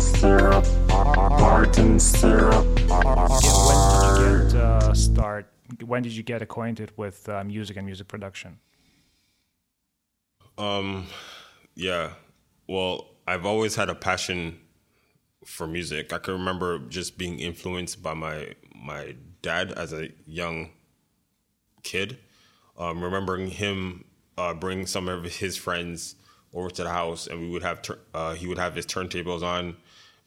syrup, Barton syrup. Yeah, when did you get uh, start? When did you get acquainted with uh, music and music production? Um, yeah. Well, I've always had a passion for music. I can remember just being influenced by my my dad as a young kid. Um, remembering him uh, bring some of his friends over to the house, and we would have tur- uh, he would have his turntables on,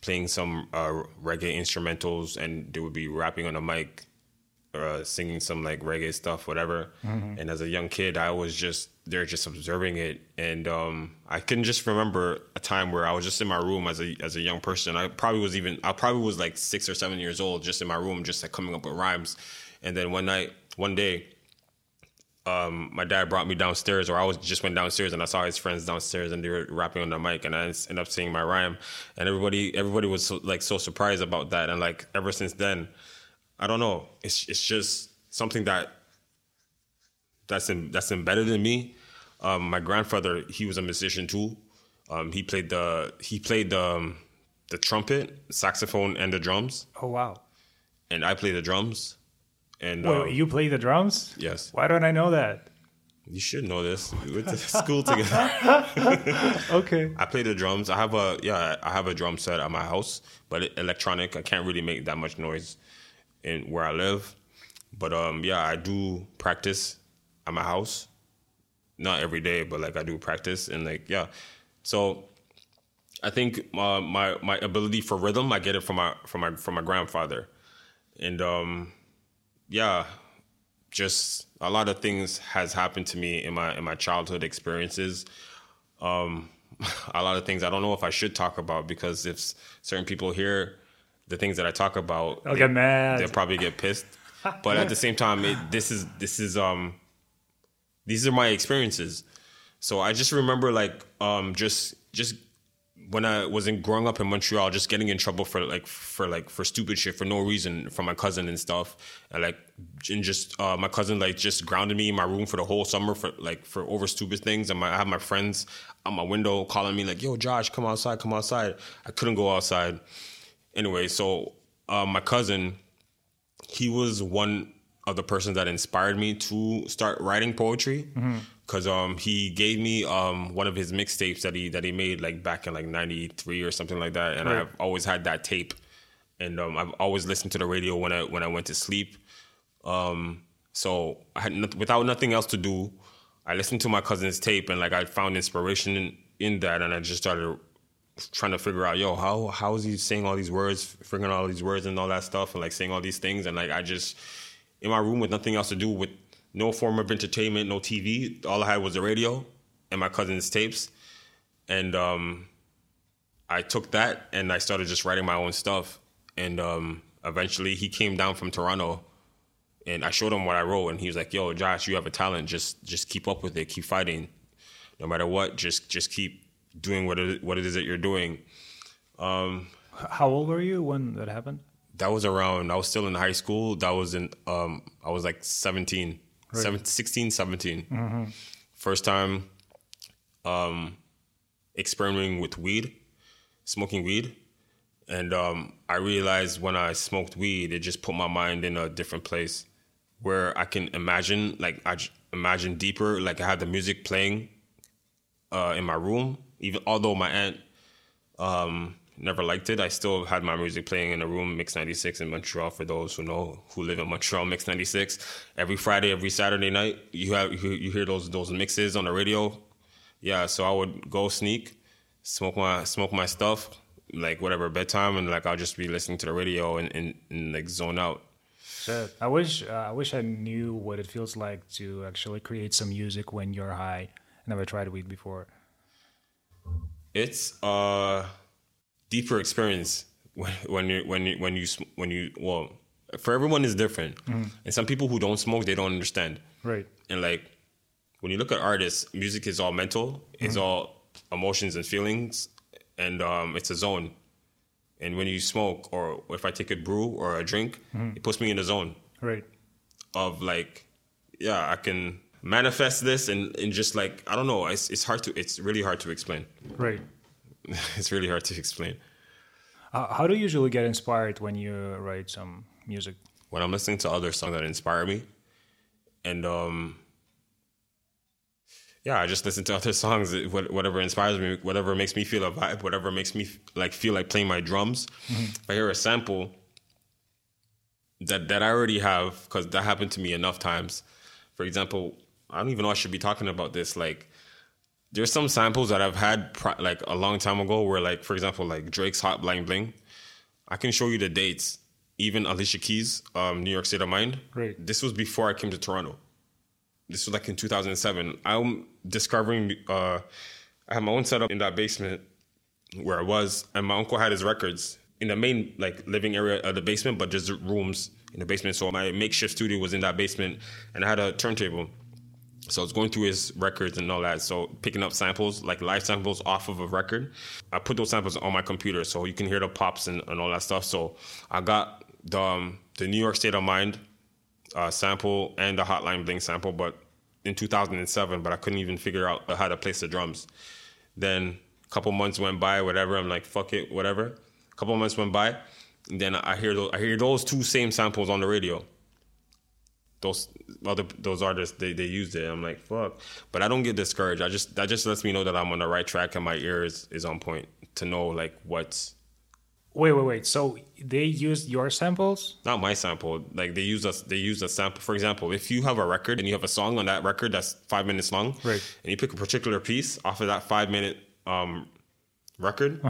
playing some uh, reggae instrumentals, and they would be rapping on a mic, uh, singing some like reggae stuff, whatever. And as a young kid, I was just there, just observing it, and um, I can just remember a time where I was just in my room as a as a young person. I probably was even I probably was like six or seven years old, just in my room, just like coming up with rhymes. And then one night, one day, um, my dad brought me downstairs, or I was just went downstairs and I saw his friends downstairs and they were rapping on the mic, and I ended up saying my rhyme, and everybody everybody was so, like so surprised about that, and like ever since then, I don't know, it's it's just something that that's in, that's embedded in me. Um, my grandfather, he was a musician too. Um, he played the he played the um, the trumpet, saxophone, and the drums, Oh wow! and I play the drums. And Wait, um, you play the drums? yes, Why don't I know that? you should know this. We went to school together. Okay. I play the drums. I have a yeah, I have a drum set at my house, but electronic. I can't really make that much noise in where I live. But um, yeah, I do practice at my house. Not every day, but like I do practice and like yeah. So I think uh, my my ability for rhythm, I get it from my from my from my grandfather, and um, yeah, just a lot of things has happened to me in my in my childhood experiences. Um, a lot of things I don't know if I should talk about because if certain people hear the things that I talk about, I'll get mad. they'll probably get pissed. But at the same time, it, this is this is um these are my experiences. So I just remember like um just just when I wasn't growing up in Montreal, just getting in trouble for like for like for stupid shit for no reason from my cousin and stuff, and like and just uh, my cousin like just grounded me in my room for the whole summer for like for over stupid things. And my, I have my friends on my window calling me like, "Yo, Josh, come outside, come outside." I couldn't go outside. Anyway, so uh, my cousin, he was one of the person that inspired me to start writing poetry. Because um he gave me um one of his mixtapes that he that he made like back in like 93 or something like that. And Right. I've always had that tape. And um I've always listened to the radio when I when I went to sleep. Um so I had without nothing else to do I listened to my cousin's tape and like I found inspiration in, in that. And I just started trying to figure out, yo, how how is he saying all these words, figuring out all these words and all that stuff, and like saying all these things, and like I just in my room with nothing else to do, with no form of entertainment, no TV. All I had was the radio and my cousin's tapes, and um, I took that and I started just writing my own stuff, and um, eventually he came down from Toronto. And I showed him what I wrote, and he was like, "Yo, Josh, you have a talent. Just, just keep up with it. Keep fighting, no matter what. Just, just keep doing what it, what it is that you're doing." How old were you when that happened? That was around i was still in high school. That was in um i was like 17 seven- 16 17 first time um experimenting with weed smoking weed. And um i realized when i smoked weed it just put my mind in a different place where i can imagine like i j- imagine deeper. Like i had the music playing uh in my room. Even although my aunt um, never liked it. I still had my music playing in a room, Mix 96 in Montreal. For those who know who live in Montreal, Mix 96. Every Friday, every Saturday night, you have you, hear those those mixes on the radio. Yeah, so I would go sneak, smoke my smoke my stuff, like whatever bedtime, and like I'll just be listening to the radio and, and, and like zone out. Shit. I wish uh, I wish I knew what it feels like to actually create some music when you're high. I never tried weed before. It's a deeper experience when when you when you when you when you well for everyone is different, mm-hmm. and some people who don't smoke they don't understand. Right. And like when you look at artists, music is all mental, it's mm-hmm. all emotions and feelings, and um, it's a zone. And when you smoke, or if I take a brew or a drink, mm-hmm. it puts me in the zone Right. of like, yeah, I can manifest this and, and just like I don't know, it's it's hard to it's really hard to explain. Right. it's really hard to explain. Uh, how do you usually get inspired when you write some music? when I'm listening to other songs that inspire me, and um, yeah, I just listen to other songs. Whatever inspires me, whatever makes me feel a vibe, whatever makes me like feel like playing my drums. If I hear a sample that that I already have, because that happened to me enough times. For example, I don't even know I should be talking about this. Like, there's some samples that I've had pri- like a long time ago, where like, for example, like Drake's "Hot Bling Bling." I can show you the dates. Even Alicia Keys, um, New York State of Mind. Right. This was before I came to Toronto. This was like in 2007. I'm discovering. Uh, I had my own setup in that basement where I was, and my uncle had his records in the main like living area of the basement, but just rooms in the basement. So my makeshift studio was in that basement, and I had a turntable. So I was going through his records and all that. So picking up samples, like live samples off of a record. I put those samples on my computer so you can hear the pops and, and all that stuff. So I got the um, the New York State of Mind uh, sample and the Hotline Bling sample, but in 2007, but I couldn't even figure out how to place the drums. Then a couple months went by, whatever. I'm like, fuck it, whatever. A couple months went by, and then I hear those, I hear those two same samples on the radio. Those other those artists they, they used it. I'm like, fuck. But I don't get discouraged. I just that just lets me know that I'm on the right track and my ear is, is on point to know like what's Wait, wait, wait. So they used your samples? not my sample. Like they use us, they use a sample. For example, if you have a record and you have a song on that record that's five minutes long, Right. and you pick a particular piece off of that five minute um, record,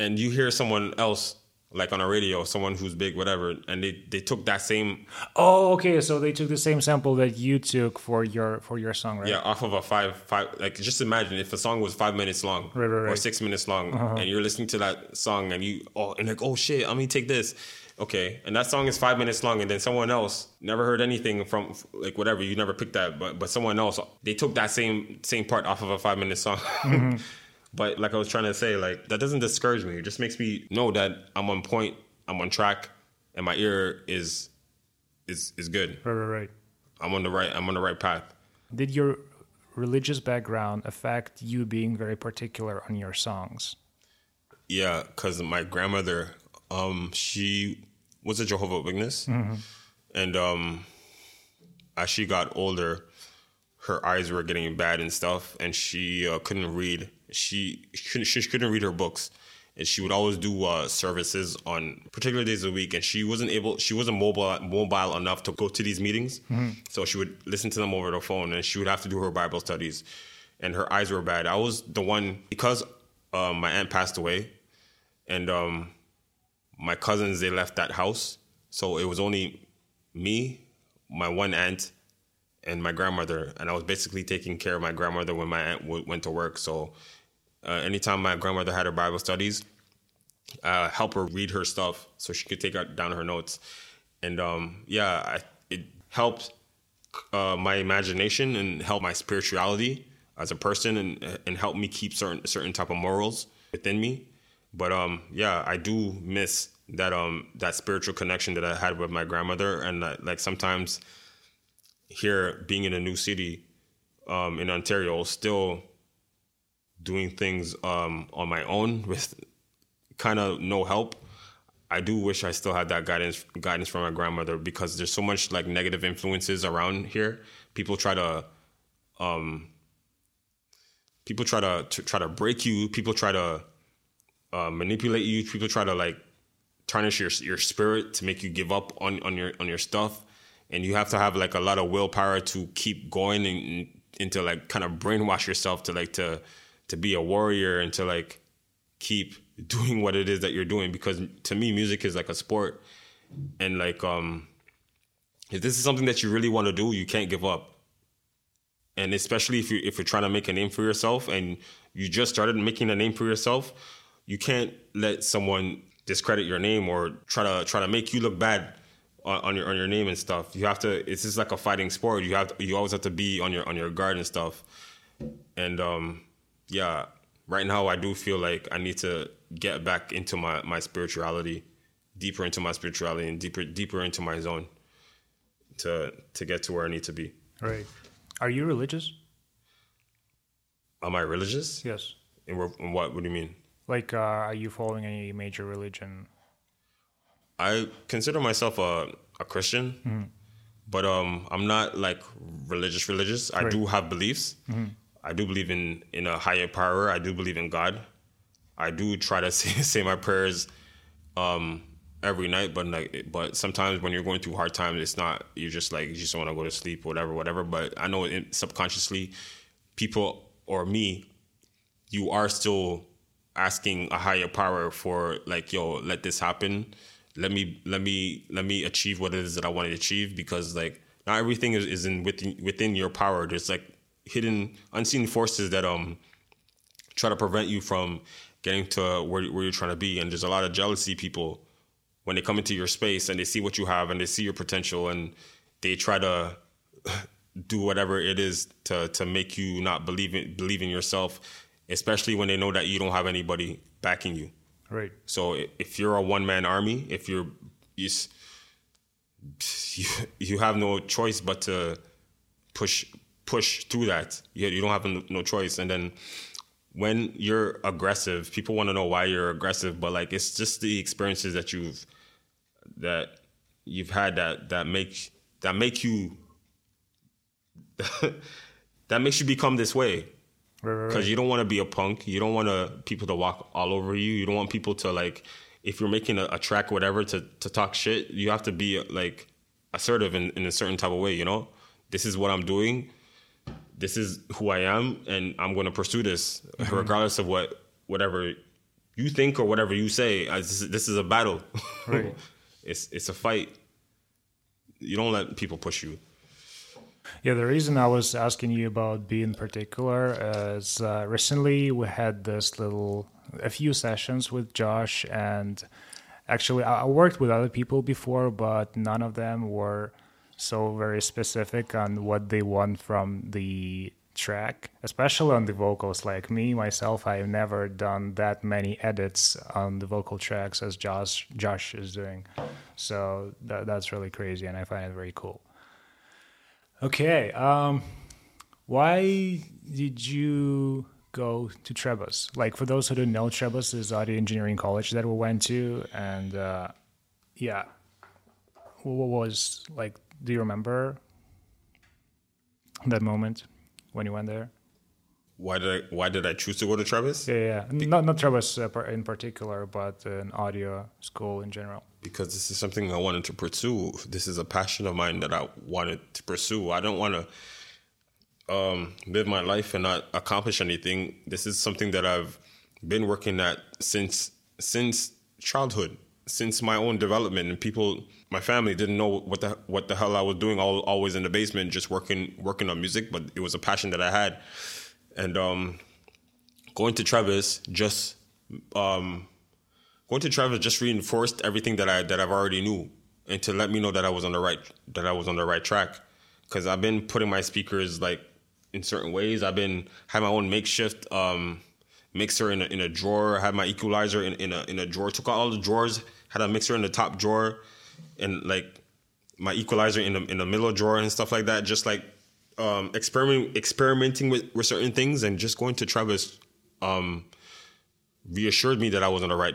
and you hear someone else like on a radio, someone who's big, whatever, and they they took that same Oh, okay. So they took the same sample that you took for your for your song, right? yeah off of a five five like just imagine if a song was five minutes long Right, right, or right. Uh-huh. six minutes long, and you're listening to that song and you oh and like oh shit, let me take this. Okay, and that song is five minutes long, and then someone else never heard anything from like whatever you never picked that, but but someone else they took that same same part off of a five minute song. Mm-hmm. but like I was trying to say, like that doesn't discourage me. It just makes me know that I'm on point, I'm on track, and my ear is is is good. Right, right, right. I'm on the right. I'm on the right path. Did your religious background affect you being very particular on your songs? Yeah, because my grandmother, um, she was a Jehovah Witness, and um, as she got older, her eyes were getting bad and stuff, and she uh, couldn't read. She she couldn't, she couldn't read her books, and she would always do uh, services on particular days of the week, and she wasn't able. She wasn't mobile mobile enough to go to these meetings, so she would listen to them over the phone, and she would have to do her Bible studies, and her eyes were bad. I was the one because uh, my aunt passed away and um, my cousins they left that house, so it was only me, my one aunt, and my grandmother, and I was basically taking care of my grandmother when my aunt w- went to work. So uh, anytime my grandmother had her Bible studies, uh, help her read her stuff so she could take down her notes, and um, yeah, I, it helped uh, my imagination and helped my spirituality as a person and and helped me keep certain certain type of morals within me. But um, yeah, I do miss that um that spiritual connection that I had with my grandmother, and uh, like sometimes here being in a new city um, in Ontario, still doing things um, on my own with kind of no help. I do wish I still had that guidance guidance from my grandmother because there's so much like negative influences around here. People try to um people try to, to try to break you, people try to uh, manipulate you, people try to like tarnish your your spirit to make you give up on on your on your stuff and you have to have like a lot of willpower to keep going and, and to like kind of brainwash yourself to like to to be a warrior and to like keep doing what it is that you're doing. Because to me music is like a sport. And like um if this is something that you really want to do you can't give up. And especially if you if you're trying to make a name for yourself and you just started making a name for yourself you can't let someone discredit your name or try to try to make you look bad on, your on your name and stuff. You have to it's just like a fighting sport. You have to, you always have to be on your on your guard and stuff. And um yeah right now i do feel like i need to get back into my my spirituality deeper into my spirituality and deeper deeper into my zone to to get to where i need to be Right. Are you religious? am i religious Yes. in, in what what do you mean Like, uh, are you following any major religion? I consider myself a a Christian, but um, I'm not like religious. Religious. I do have beliefs. I do believe in in a higher power. I do believe in God. I do try to say, say my prayers um, every night, but like, but sometimes when you're going through hard times, it's not. You're just like you just want to go to sleep, whatever, whatever. But I know in, subconsciously, people or me, you are still asking a higher power for like, yo, let this happen. Let me let me let me achieve what it is that I want to achieve because like not everything is, is in within within your power. There's like hidden unseen forces that um try to prevent you from getting to where, where you're trying to be. And there's a lot of jealousy people when they come into your space and they see what you have and they see your potential and they try to do whatever it is to to make you not believe in believe in yourself, especially when they know that you don't have anybody backing you. Right. So if you're a one man army, if you're you, you you have no choice but to push push through that. You, you don't have no, no choice. And then when you're aggressive, people want to know why you're aggressive, but like it's just the experiences that you've that you've had that that make that make you that makes you become this way Right, right, because right. you don't want to be a punk. You don't want to people to walk all over you. You don't want people to like if you're making a, a track whatever to to talk shit. You have to be like assertive in, in a certain type of way. You know, this is what I'm doing. This is who I am, and I'm going to pursue this regardless of what whatever you think or whatever you say. Uh, This is, this is a battle. Right. it's it's a fight. You don't let people push you. Yeah, the reason I was asking you about B in particular is uh, recently we had this little, a few sessions with Josh, and actually I I worked with other people before, but none of them were so very specific on what they want from the track, especially on the vocals. Like me myself, I've never done that many edits on the vocal tracks as Josh Josh is doing, so that, that's really crazy, and I find it very cool. Okay. Um, why did you go to Trebas? Like, for those who don't know, Trebas is audio engineering college that we went to, and uh, yeah, what was like? Do you remember that moment when you went there? Why did I why did I choose to go to Trebas? Yeah, yeah. yeah. Not not Trebas uh, in particular, but an audio school in general. because this is something I wanted to pursue. This is a passion of mine that I wanted to pursue. I don't want to um, live my life and not accomplish anything. This is something that I've been working at since since childhood, since my own development. And people, my family didn't know what the what the hell I was doing. All, always in the basement, just working working on music. But it was a passion that I had, and um, going to Trebas just um, going to Trebas just reinforced everything that I that I've already knew, and to let me know that I was on the right that I was on the right track, because I've been putting my speakers like in certain ways. I've been had my own makeshift um, mixer in a, in a drawer. I had my equalizer in, in a in a drawer. Took out all the drawers. Had a mixer in the top drawer, and like my equalizer in the in the middle drawer and stuff like that. Just like um, experiment experimenting with, with certain things and just going to Trebas. Um, reassured me that I was on the right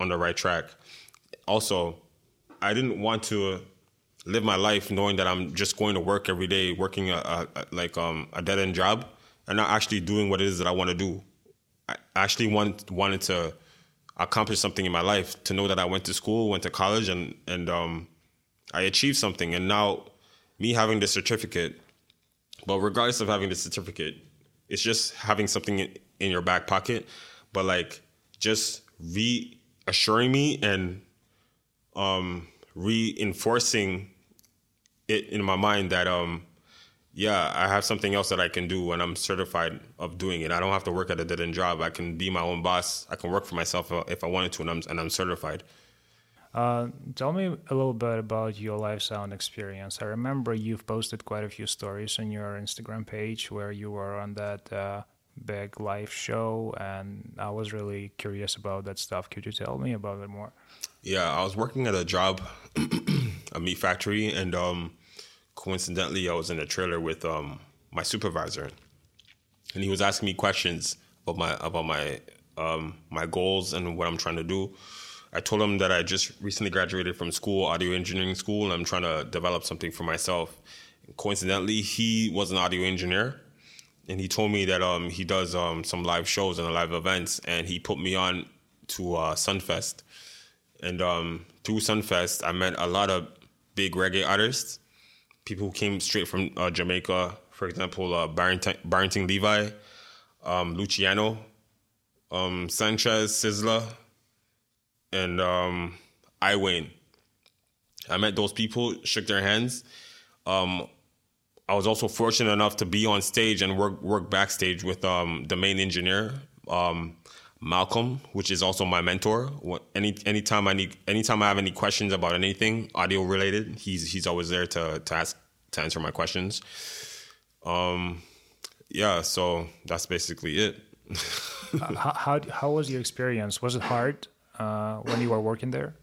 on the right track. Also, I didn't want to live my life knowing that I'm just going to work every day, working a, a, a like um, a dead end job, and not actually doing what it is that I want to do. I actually want wanted to accomplish something in my life. To know that I went to school, went to college, and and um, I achieved something. And now, me having this certificate, but regardless of having the certificate, it's just having something in, in your back pocket. But like just reassuring me and um reinforcing it in my mind that um yeah, I have something else that I can do and I'm certified of doing it. I don't have to work at a dead end job. I can be my own boss. I can work for myself if I wanted to and I'm and I'm certified. Uh, tell me a little bit about your live sound experience. I remember you've posted quite a few stories on your Instagram page where you were on that uh, big live show, and I was really curious about that stuff. Could you tell me about it more? Yeah, I was working at a job, a meat factory, and um, coincidentally, I was in a trailer with um, my supervisor, and he was asking me questions about my about my um, my goals and what I'm trying to do. I told him that I just recently graduated from school, audio engineering school, and I'm trying to develop something for myself. Coincidentally, he was an audio engineer, and he told me that um, he does um, some live shows and live events, and he put me on to uh, Sunfest. And um, through Sunfest, I met a lot of big reggae artists, people who came straight from uh, Jamaica. For example, uh, Barrington, Barrington Levy, um, Luciano, um, Sanchez, Sizzla, and um, I-Wayne. I met those people, shook their hands. Um, I was also fortunate enough to be on stage and work work backstage with um, the main engineer, um, Malcolm, which is also my mentor. Any anytime I need, anytime I have any questions about anything audio related, he's he's always there to to ask to answer my questions. Um, yeah, so that's basically it. how, how how was your experience? Was it hard uh, when you were working there?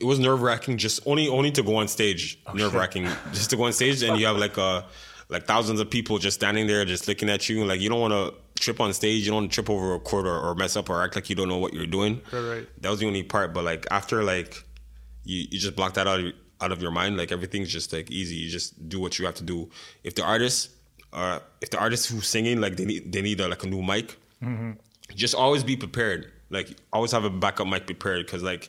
it was nerve wracking. Just only only to go on stage, nerve wracking. Just to go on stage, and you have like uh like thousands of people just standing there, just looking at you. Like you don't want to trip on stage. You don't trip over a chord or, or mess up or act like you don't know what you're doing. Right, right. That was the only part. But like after like you you just block that out of, out of your mind. Like everything's just like easy. You just do what you have to do. If the artist, uh, if the artist who's singing like they need they need a, like a new mic, just always be prepared. Like always have a backup mic prepared because like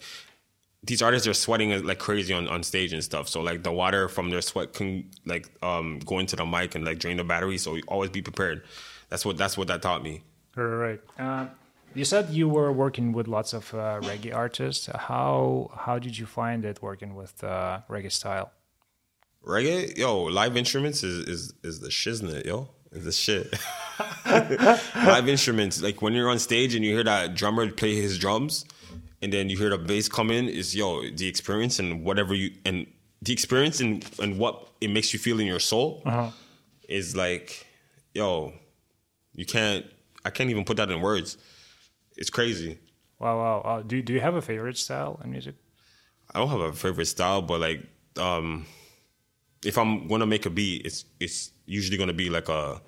these artists are sweating like crazy on, on stage and stuff. So like the water from their sweat can like um go into the mic and like drain the battery. So always be prepared. That's what that's what that taught me. Right. Uh, you said you were working with lots of uh, reggae artists. How how did you find it working with uh, reggae style? Reggae, yo, live instruments is is is the shiznit, yo. Is the shit. live instruments, like when you're on stage and you hear that drummer play his drums, and then you hear the bass come in, is yo the experience and whatever you and the experience and and what it makes you feel in your soul is like, yo, you can't. I can't even put that in words. It's crazy. Wow, wow. wow. Do do you have a favorite style in music? I don't have a favorite style, but like, um, if I'm gonna make a beat, it's it's usually gonna be like a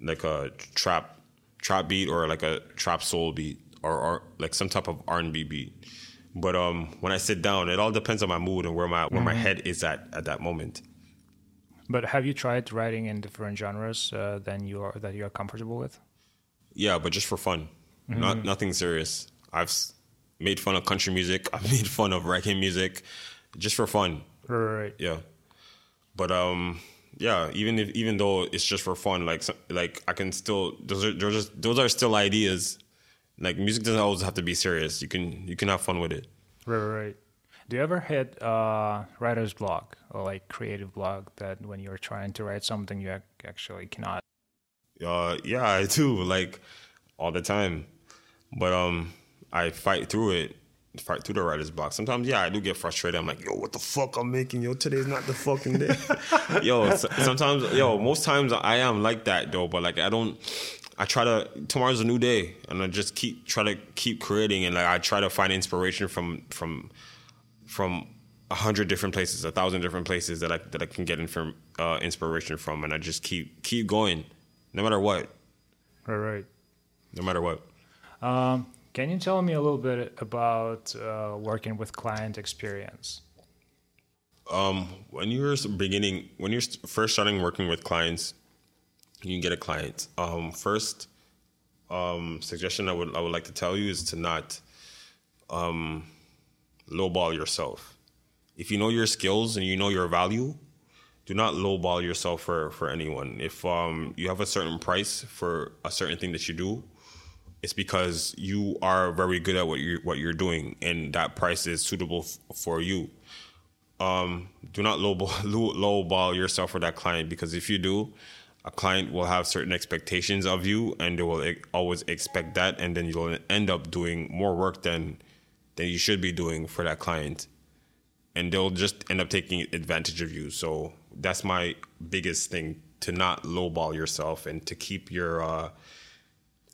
like a trap trap beat or like a trap soul beat or, or like some type of R and B beat. But um, when I sit down, it all depends on my mood and where my where my head is at at that moment. But have you tried writing in different genres uh, than you are that you are comfortable with? Yeah, but just for fun, not nothing serious. I've made fun of country music. I've made fun of reggae music, just for fun. Right. Yeah, but um, yeah. Even if even though it's just for fun, like like I can still those are those are, those are still ideas. Like music doesn't always have to be serious. You can you can have fun with it. Right, right, right. Do you ever hit uh, writer's block or like creative block that when you're trying to write something you ac- actually cannot? Uh, yeah, I do like all the time, but um, I fight through it, fight through the writer's block. Sometimes, yeah, I do get frustrated. I'm like, yo, what the fuck I'm making? Yo, today's not the fucking day. yo, sometimes, yo, most times I am like that though, but like I don't. I try to. Tomorrow's a new day, and I just keep try to keep creating, and like I try to find inspiration from from from a hundred different places, a thousand different places that I that I can get inform, uh, inspiration from, and I just keep keep going, no matter what, Right, right. no matter what. Um, can you tell me a little bit about uh, working with client experience? Um, when you're beginning, when you're first starting working with clients, you can get a client. Um, first, um, suggestion I would I would like to tell you is to not um, lowball yourself. If you know your skills and you know your value, do not lowball yourself for for anyone. If um, you have a certain price for a certain thing that you do, it's because you are very good at what you what you're doing, and that price is suitable f- for you um, do not lowball, low, lowball yourself for that client because if you do, a client will have certain expectations of you and they will always expect that, and then you'll end up doing more work than than you should be doing for that client, and they'll just end up taking advantage of you. So that's my biggest thing: to not lowball yourself and to keep your uh,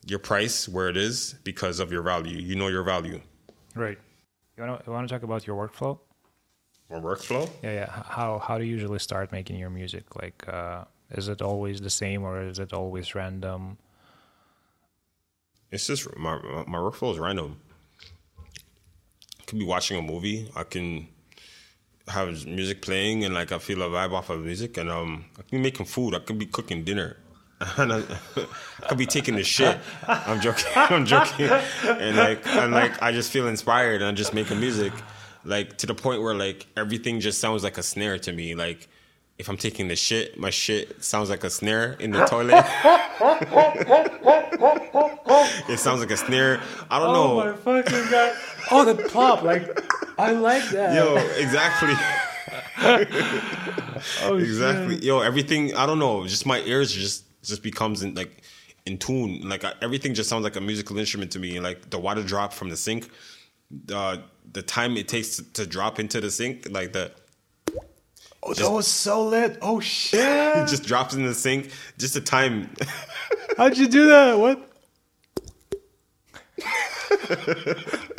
your price where it is because of your value. You know your value. Right. You want to want to talk about your workflow? Or workflow. Yeah, yeah. How how do you usually start making your music? Like, uh, is it always the same or is it always random? It's just my my workflow is random. Could be watching a movie. I can have music playing and like I feel a vibe off of music, and um, I can be making food. I could be cooking dinner. And I, I could be taking the shit. I'm joking. I'm joking. And like, and like, I just feel inspired and I'm just making music, like to the point where like everything just sounds like a snare to me. Like, if I'm taking the shit, my shit sounds like a snare in the toilet. it sounds like a snare. I don't Oh know. my fucking god! Oh, the plop! Like, I like that. Yo, exactly. oh, exactly. shit. Yo, everything. I don't know. Just my ears just just becomes in like in tune. Like I, everything just sounds like a musical instrument to me. Like the water drop from the sink, the the time it takes to, to drop into the sink, like the Oh, that was so lit. Oh shit! it just drops in the sink. Just the time. How'd you do that? What?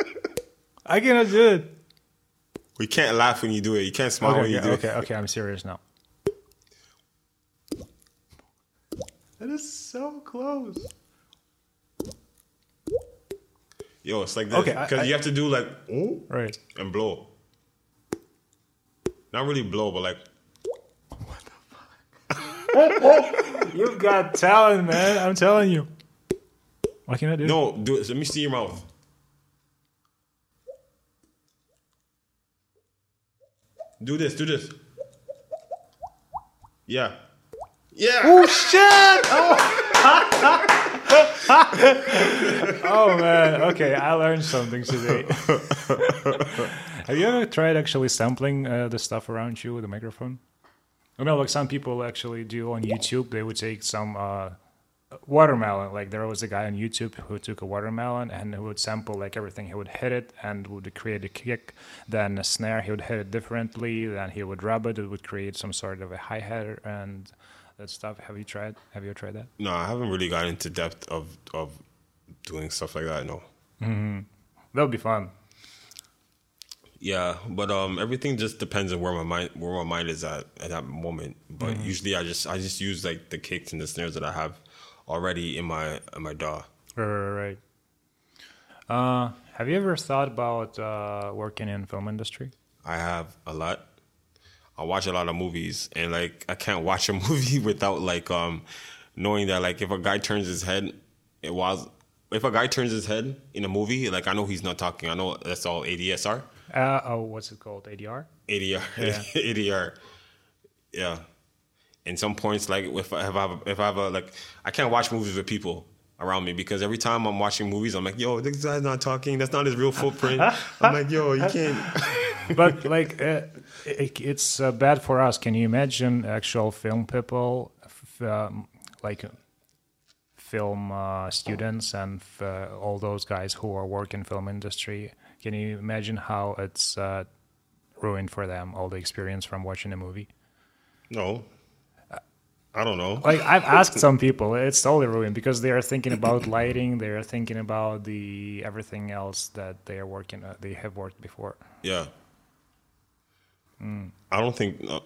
I cannot do it. we can't laugh when you do it. You can't smile when you okay, do okay, it. okay. Okay, I'm serious now. That is so close. Yo, it's like this Okay, because I- you have to do like ooh Right. and blow. Not really blow, but like what the fuck? You've got talent, man. I'm telling you. Why can't I do? It? No. Do it. Let me see your mouth. Do this. Do this. Yeah. Yeah. Oh shit! Oh. oh man. Okay, I learned something today. Have you ever tried actually sampling uh, the stuff around you with a microphone? I mean, like some people actually do on YouTube. They would take some uh, watermelon. Like there was a guy on YouTube who took a watermelon and he would sample like everything. He would hit it and would create a kick. Then a snare, he would hit it differently. Then he would rub it. It would create some sort of a hi hat and that stuff. Have you tried? Have you tried that? No, I haven't really gotten into depth of of doing stuff like that. No. That would be fun. Yeah, but um, everything just depends on where my mind where my mind is at at that moment. But usually, I just I just use like the kicks and the snares that I have already in my in my DAW. Right, right, right. Uh, have you ever thought about uh, working in film industry? I have a lot. I watch a lot of movies, and like I can't watch a movie without like um knowing that like if a guy turns his head, it was if a guy turns his head in a movie, like I know he's not talking. I know that's all ADSR, Uh, oh, what's it called? ADR? ADR, Yeah. ADR. Yeah. In some points, like if I have a, if I have a like, I can't watch movies with people around me because every time I'm watching movies, I'm like, yo, this guy's not talking. That's not his real footprint. I'm like, yo, you can't. but like uh, it, it's uh, bad for us. Can you imagine actual film people, f- um, like film uh, students and uh, all those guys who are working film industry? Can you imagine how it's uh, ruined for them all the experience from watching a movie? No. I don't know. Like I've asked some people, it's totally ruined because they are thinking about lighting, they are thinking about the everything else that they are working, uh, they have worked before. Yeah. I don't think. Uh,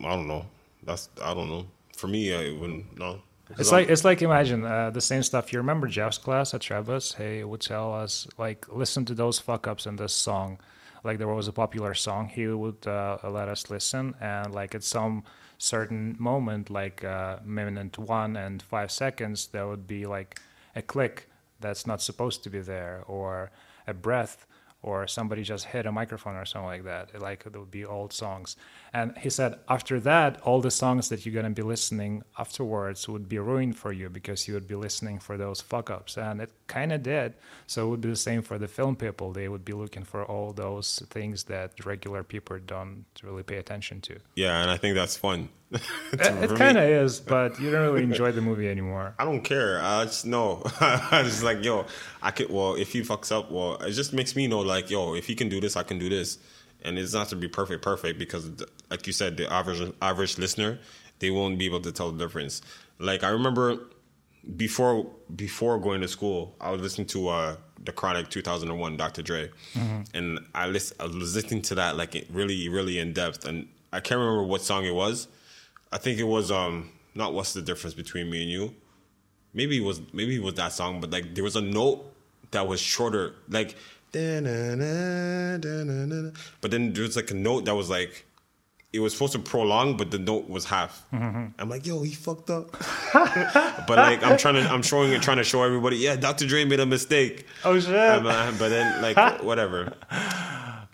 I don't know. That's. I don't know. For me, I wouldn't. No. It's like it's like imagine uh, the same stuff. You remember Jeff's class at Trebas? He would tell us like listen to those fuck ups in this song. Like there was a popular song, he would uh, let us listen, and like it's some certain moment, like uh, minute one and five seconds, there would be like a click that's not supposed to be there, or a breath, or somebody just hit a microphone or something like that. Like it would be old songs. And he said after that, all the songs that you're gonna be listening afterwards would be ruined for you because you would be listening for those fuck ups. And it kind of did. So it would be the same for the film people. They would be looking for all those things that regular people don't really pay attention to. Yeah, and I think that's fun. It, kind of is, but you don't really enjoy the movie anymore. I don't care. I just know. I just like, yo, I could. Well, if he fucks up, well, it just makes me know, like, yo, if he can do this, I can do this. And it's not to be perfect, perfect, because, like you said, the average average listener, they won't be able to tell the difference. Like I remember before before going to school, I was listening to uh, the Chronic 2001, Dr. Dre, and I, list, I was listening to that like really, really in depth, and I can't remember what song it was. I think it was um not what's the difference between me and you. Maybe it was maybe it was that song, but like there was a note that was shorter. Like "Da-na-na, da-na-na." but then there was like a note that was like it was supposed to prolong, but the note was half. I'm like, yo, he fucked up. but like I'm trying to I'm showing it trying to show everybody, yeah, Dr. Dre made a mistake. Oh shit! Uh, but then like whatever.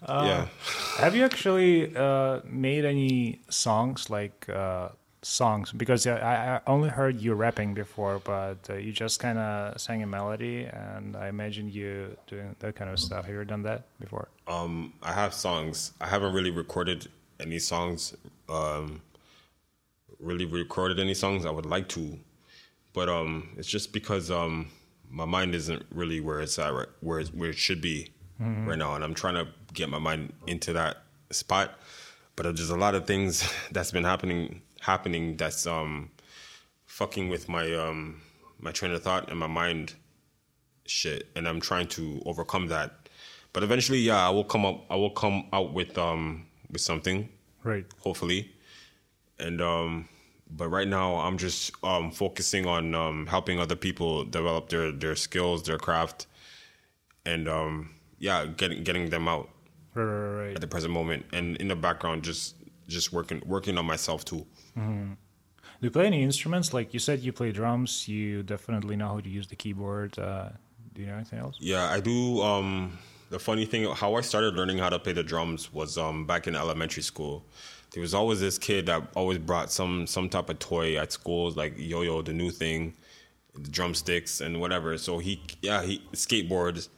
Yeah. Have you actually uh, made any songs like uh, songs? Because uh, I, I only heard you rapping before, but uh, you just kind of sang a melody, and I imagine you doing that kind of stuff. Have you ever done that before? Um, I have songs. I haven't really recorded any songs. Um, really recorded any songs. I would like to, but um, it's just because um, my mind isn't really where it's at, where it's, where it should be right now, and I'm trying to get my mind into that spot. But there's a lot of things that's been happening happening that's um, fucking with my um, my train of thought and my mind shit, and I'm trying to overcome that. But eventually, yeah, I will come up. I will come out with um with something, Right. hopefully. And um, but right now, I'm just um focusing on um helping other people develop their their skills, their craft, and um yeah, getting getting them out Right, right, right. at the present moment, and in the background, just just working working on myself too. Do you play any instruments? Like you said, you play drums. You definitely know how to use the keyboard. Uh, do you know anything else? Yeah, I do. Um, the funny thing, how I started learning how to play the drums was um, back in elementary school. There was always this kid that always brought some some type of toy at school, like yo-yo, the new thing, the drumsticks and whatever. So he, yeah, he skateboards.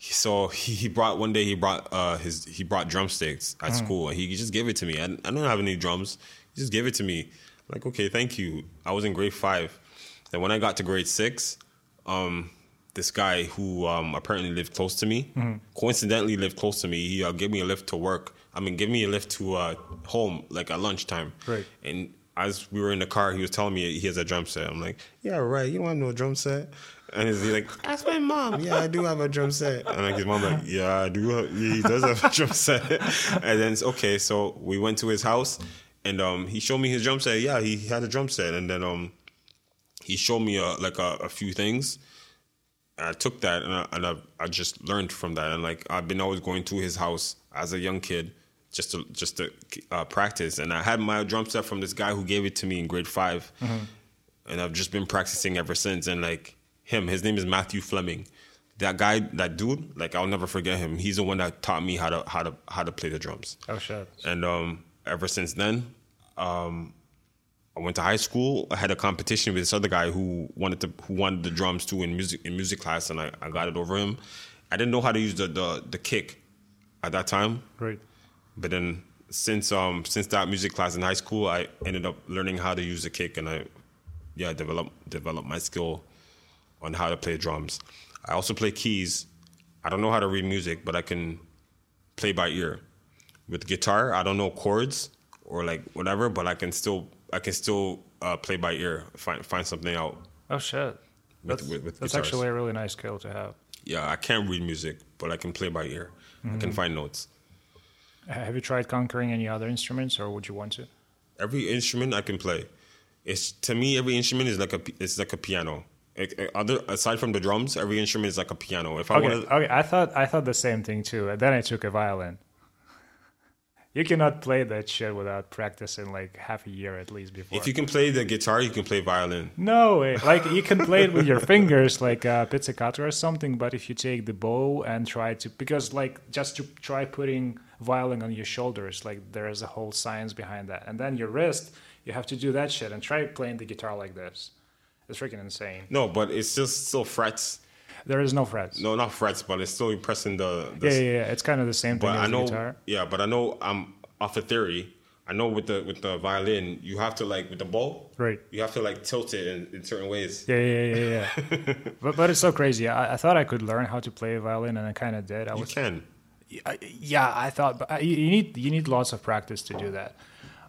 So he, he brought one day he brought uh, his he brought drumsticks at school and he just gave it to me. I, I don't have any drums. He just gave it to me. I'm like okay, thank you. I was in grade five. Then when I got to grade six, um, this guy who um, apparently lived close to me, coincidentally lived close to me. He uh, gave me a lift to work. I mean, give me a lift to uh, home, like at lunchtime. Right. And as we were in the car, he was telling me he has a drum set. I'm like, yeah, right. You don't have no drum set. And he's like, ask my mom. Yeah, I do have a drum set. And like his mom like, yeah, I do. Have, he does have a drum set. And then it's okay. So we went to his house, and um, he showed me his drum set. Yeah, he had a drum set, and then um, he showed me uh, like a, a few things. And I took that and I, and I, I just learned from that. And like I've been always going to his house as a young kid just to just to uh, practice. And I had my drum set from this guy who gave it to me in grade 5 and I've just been practicing ever since. And like him, his name is Matthew Fleming. That guy, that dude, like I'll never forget him. He's the one that taught me how to how to how to play the drums. Oh shit! And um, ever since then, um, I went to high school. I had a competition with this other guy who wanted to who wanted the drums too in music in music class, and I, I got it over him. I didn't know how to use the, the the kick at that time, Right. but then since um since that music class in high school, I ended up learning how to use the kick, and I yeah develop develop my skill on how to play drums. I also play keys. I don't know how to read music, but I can play by ear. With guitar, I don't know chords or like whatever, but I can still I can still uh, play by ear. Find find something out. Oh shit! That's, with- with that's actually a really nice skill to have. Yeah, I can't read music, but I can play by ear. I can find notes. Have you tried conquering any other instruments, or would you want to? Every instrument I can play. It's to me every instrument is like a it's like a piano. Uh, Other aside from the drums, every instrument is like a piano. If I Okay, okay. I thought I thought the same thing too. And then I took a violin. You cannot play that shit without practicing like half a year at least before. if you can play the guitar, you can play violin. No way. Like you can play it with your fingers, like a pizzicato or something. But if you take the bow and try to, because like just to try putting violin on your shoulders, like there is a whole science behind that. And then your wrist, you have to do that shit and try playing the guitar like this. It's freaking insane. No, but it's just still frets. There is no frets. No, not frets, but it's still pressing the. the Yeah, yeah, yeah. It's kind of the same thing But as I the know, guitar. yeah, but I know I'm off a theory. I know with the with the violin, you have to like with the bow, Right. You have to like tilt it in, in certain ways. Yeah, yeah, yeah, yeah. but but it's so crazy. I, I thought I could learn how to play a violin, and I kind of did. I You was can. I- yeah, I thought, but I- you need you need lots of practice to do that.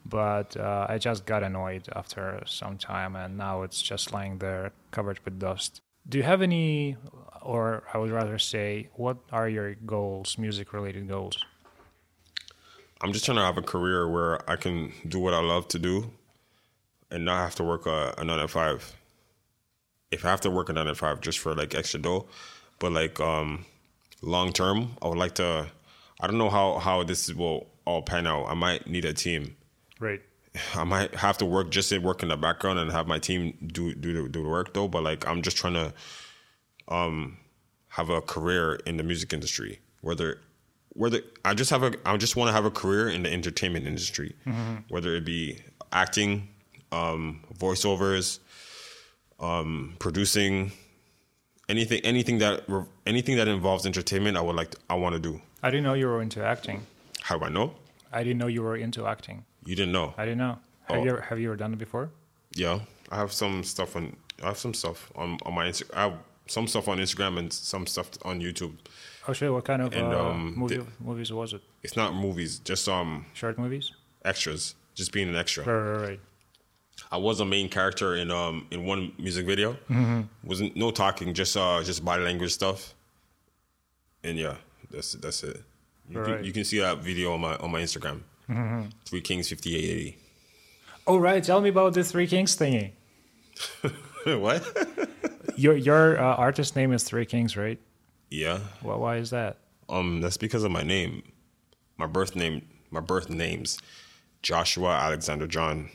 But uh, I just got annoyed after some time, and now it's just lying there covered with dust. Do you have any, or I would rather say, what are your goals, music-related goals? I'm just trying to have a career where I can do what I love to do, and not have to work a, a nine to five. If I have to work a nine to five just for like extra dough, but like um, long term, I would like to. I don't know how how this will all pan out. I might need a team. Right. I might have to work just work in the background and have my team do do the, do the work though. But like I'm just trying to um have a career in the music industry. Whether whether I just have a I just want to have a career in the entertainment industry. Whether it be acting, um, voiceovers, um, producing, anything anything that anything that involves entertainment. I would like to, I want to do. I didn't know you were into acting. How do I know? I didn't know you were into acting. You didn't know? I didn't know. Have Oh. you ever, have you ever done it before? Yeah, I have some stuff on. I have some stuff on on my. Insta- I have some stuff on Instagram and some stuff on YouTube. Oh shit! What kind of And, uh, um, movie, the- movies was it? It's not movies, just um Short movies? extras. Just being an extra. Right, right, right. I was a main character in um in one music video. Mm-hmm. Wasn't no talking, just uh just body language stuff. And yeah, that's that's it. You, Alright. can, you can see that video on my on my Instagram. Mm-hmm. Three Kings fifty eight eighty. Oh right, tell me about the Three Kings thingy. what? Your your uh, artist name is Three Kings, right? yeah. Well, why is that? Um, that's because of my name, my birth name, my birth names, Joshua Alexander John.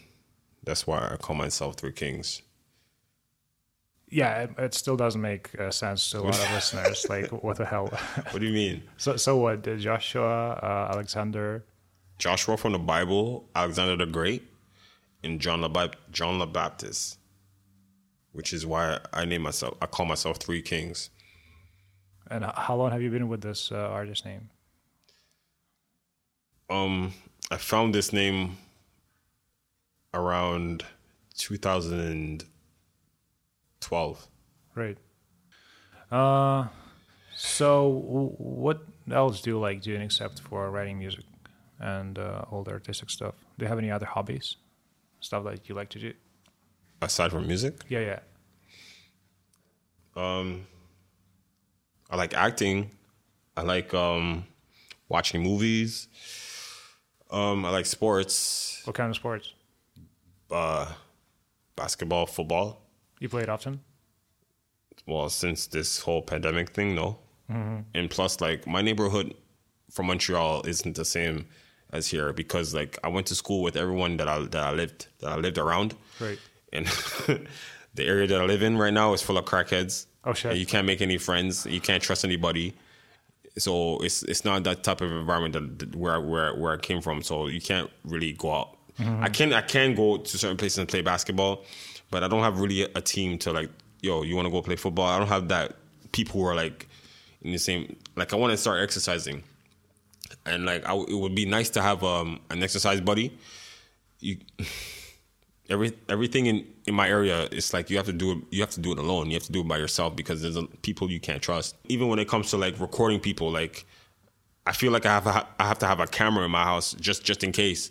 That's why I call myself Three Kings. Yeah, it, it still doesn't make uh, sense to a lot of listeners. Like, what the hell? What do you mean? so, so what? Joshua, uh, Alexander. Joshua from the Bible, Alexander the Great, and John the John the Baptist, which is why I name myself. I call myself Three Kings. And how long have you been with this uh, artist name? Um, I found this name around 2012. Right. Uh, so what else do you like doing except for writing music and uh, all the artistic stuff? Do you have any other hobbies? Stuff that you like to do? Aside from music, Yeah, yeah. um, I like acting. I like um, watching movies. Um, I like sports, What kind of sports? uh, basketball, football. You play it often? well since this whole pandemic thing no and plus like my neighborhood from montreal isn't the same as here because like i went to school with everyone that i that i lived that i lived around Right. and the area that i live in right now is full of crackheads Oh, shit. And you can't make any friends you can't trust anybody so it's it's not that type of environment that, that where where where I came from. So you can't really go out. Mm-hmm. I can I can go to certain places and play basketball, but I don't have really a team to like. Yo, you want to go play football? I don't have that people who are like in the same. Like I want to start exercising, and like I, it would be nice to have um an exercise buddy. You every everything in in my area it's like you have to do it you have to do it alone. You have to do it by yourself because there's a, people you can't trust. Even when it comes to like recording people like i feel like i have a, i have to have a camera in my house just just in case.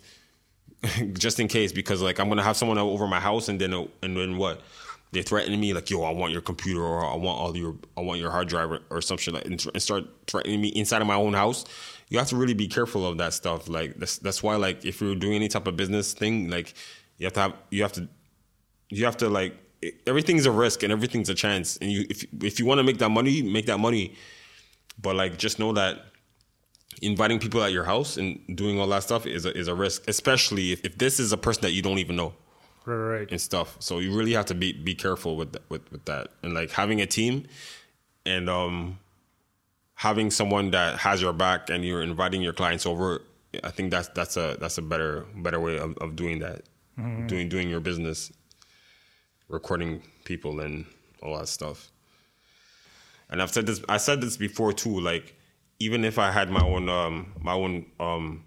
Just in case because like i'm gonna have someone over my house and then and then what? They threaten me like yo i want your computer or i want all your i want your hard drive or, or some shit like and, and start threatening me inside of my own house you have to really be careful of that stuff. Like that's that's why like if you're doing any type of business thing like you have to have you have to you have to like everything's a risk and everything's a chance. And you if if you want to make that money make that money. But like just know that inviting people at your house and doing all that stuff is a, is a risk especially if, if this is a person that you don't even know Right, right. and stuff. So you really have to be be careful with that, with with that. And like having a team and um having someone that has your back and you're inviting your clients over i think that's that's a that's a better better way of, of doing that. Doing doing your business recording people and all that stuff. And i've said this i said this before too like even if i had my own um my own um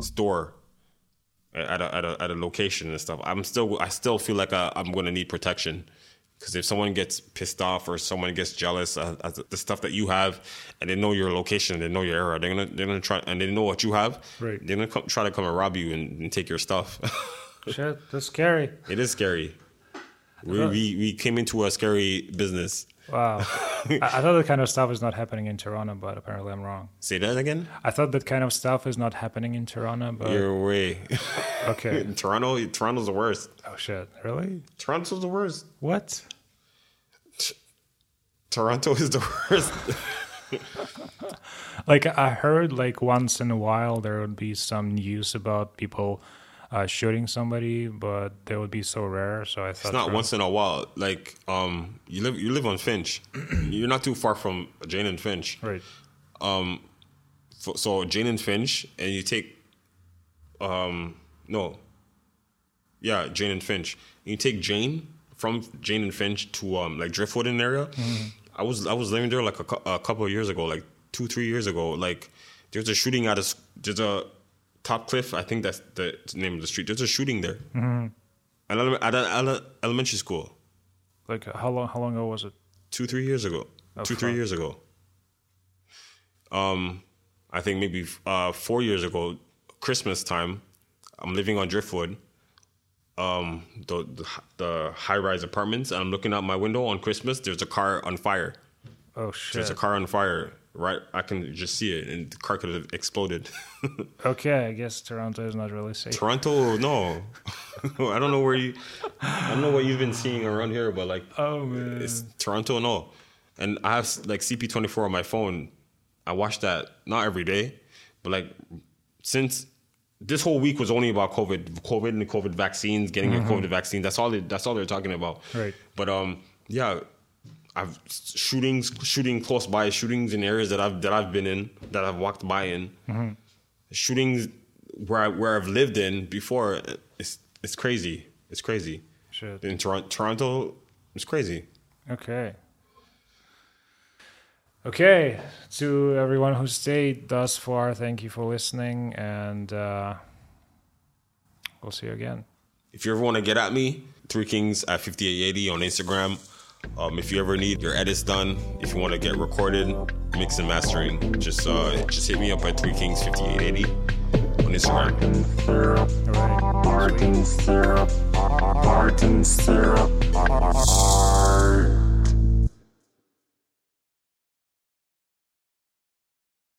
store at a, at a, at a location and stuff i'm still i still feel like I, i'm going to need protection because if someone gets pissed off or someone gets jealous of, of the stuff that you have and they know your location they know your area they're gonna they're gonna try and they know what you have Right. they're gonna come, try to come and rob you and, and take your stuff Shit, that's scary. it is scary we, we we came into a scary business Wow. I, I thought that kind of stuff is not happening in Toronto, but apparently I'm wrong. say that again I thought that kind of stuff is not happening in Toronto, but you're way okay. toronto toronto's the worst Oh shit, really? toronto's the worst What? toronto is the worst like I heard, like once in a while there would be some news about people uh, shooting somebody, but they would be so rare. So I thought It's not once in a while. Like um, you live you live on Finch. You're not too far from Jane and Finch. right. So, so Jane and Finch, and you take um no, yeah, Jane and Finch. And You take Jane from Jane and Finch to um like Driftwood in area. I was I was living there like a, a couple of years ago, like two three years ago. Like there's a shooting at a there's a Top Cliff. I think that's the name of the street. There's a shooting there. At, ele- at an ele- elementary school. Like how long? How long ago was it? two three years ago two three years ago um i think maybe uh four years ago christmas time i'm living on driftwood um the the, the high-rise apartments and i'm looking out my window on christmas there's a car on fire Oh shit. there's a car on fire right i can just see it and the car could have exploded Okay, I guess Toronto is not really safe. toronto no i don't know where you i don't know what you've been seeing around here but like Oh man. It's Toronto, no. And I have like CP24 on my phone. I watch that not every day, but like since this whole week was only about COVID, COVID and the COVID vaccines, getting a COVID vaccine. That's all. They, that's all they're talking about. Right. But um, yeah, I've shootings, shooting close by, shootings in areas that I've that I've been in, that I've walked by in, shootings where I, where I've lived in before. It's it's crazy. It's crazy. Shit. In Toronto, Toronto, it's crazy. Okay. Okay, to everyone who stayed thus far, thank you for listening, and uh, we'll see you again. If you ever want to get at me, Three Kings at 5880 on Instagram. Um, if you ever need your edits done, if you want to get recorded, mix and mastering, just uh, just hit me up at Three Kings 5880 on Instagram. Syrup, All right. Martin syrup, Martin syrup.